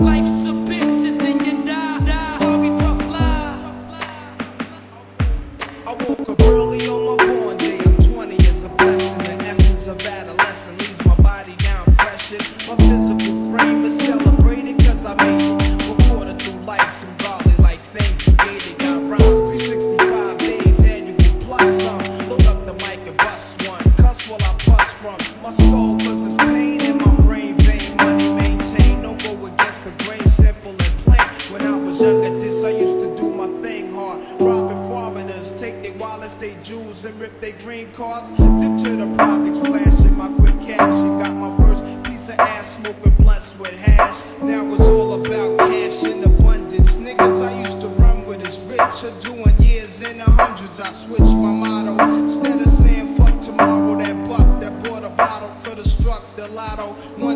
life's a bitch and then you die. die. Bobby Puff. I woke up early on my born day. I'm 20 is a blessing. The essence of adolescence leaves my body now fresh. It. My physical frame is celebrated cause I made it. Recorded through life symbolic like thing created. Got rhymes 365 days and you get plus some. Look up the mic and bust one. Cuss while I bust from my skull. bust they jewels and rip they green cards. Dip to the projects, flashing my quick cash. And got my first piece of ass smoking blunts with hash. Now it's all about cash and abundance. Niggas I used to run with is rich are doing years in the hundreds. I switched my motto. Instead of saying fuck tomorrow, that buck that bought a bottle could have struck the lotto. One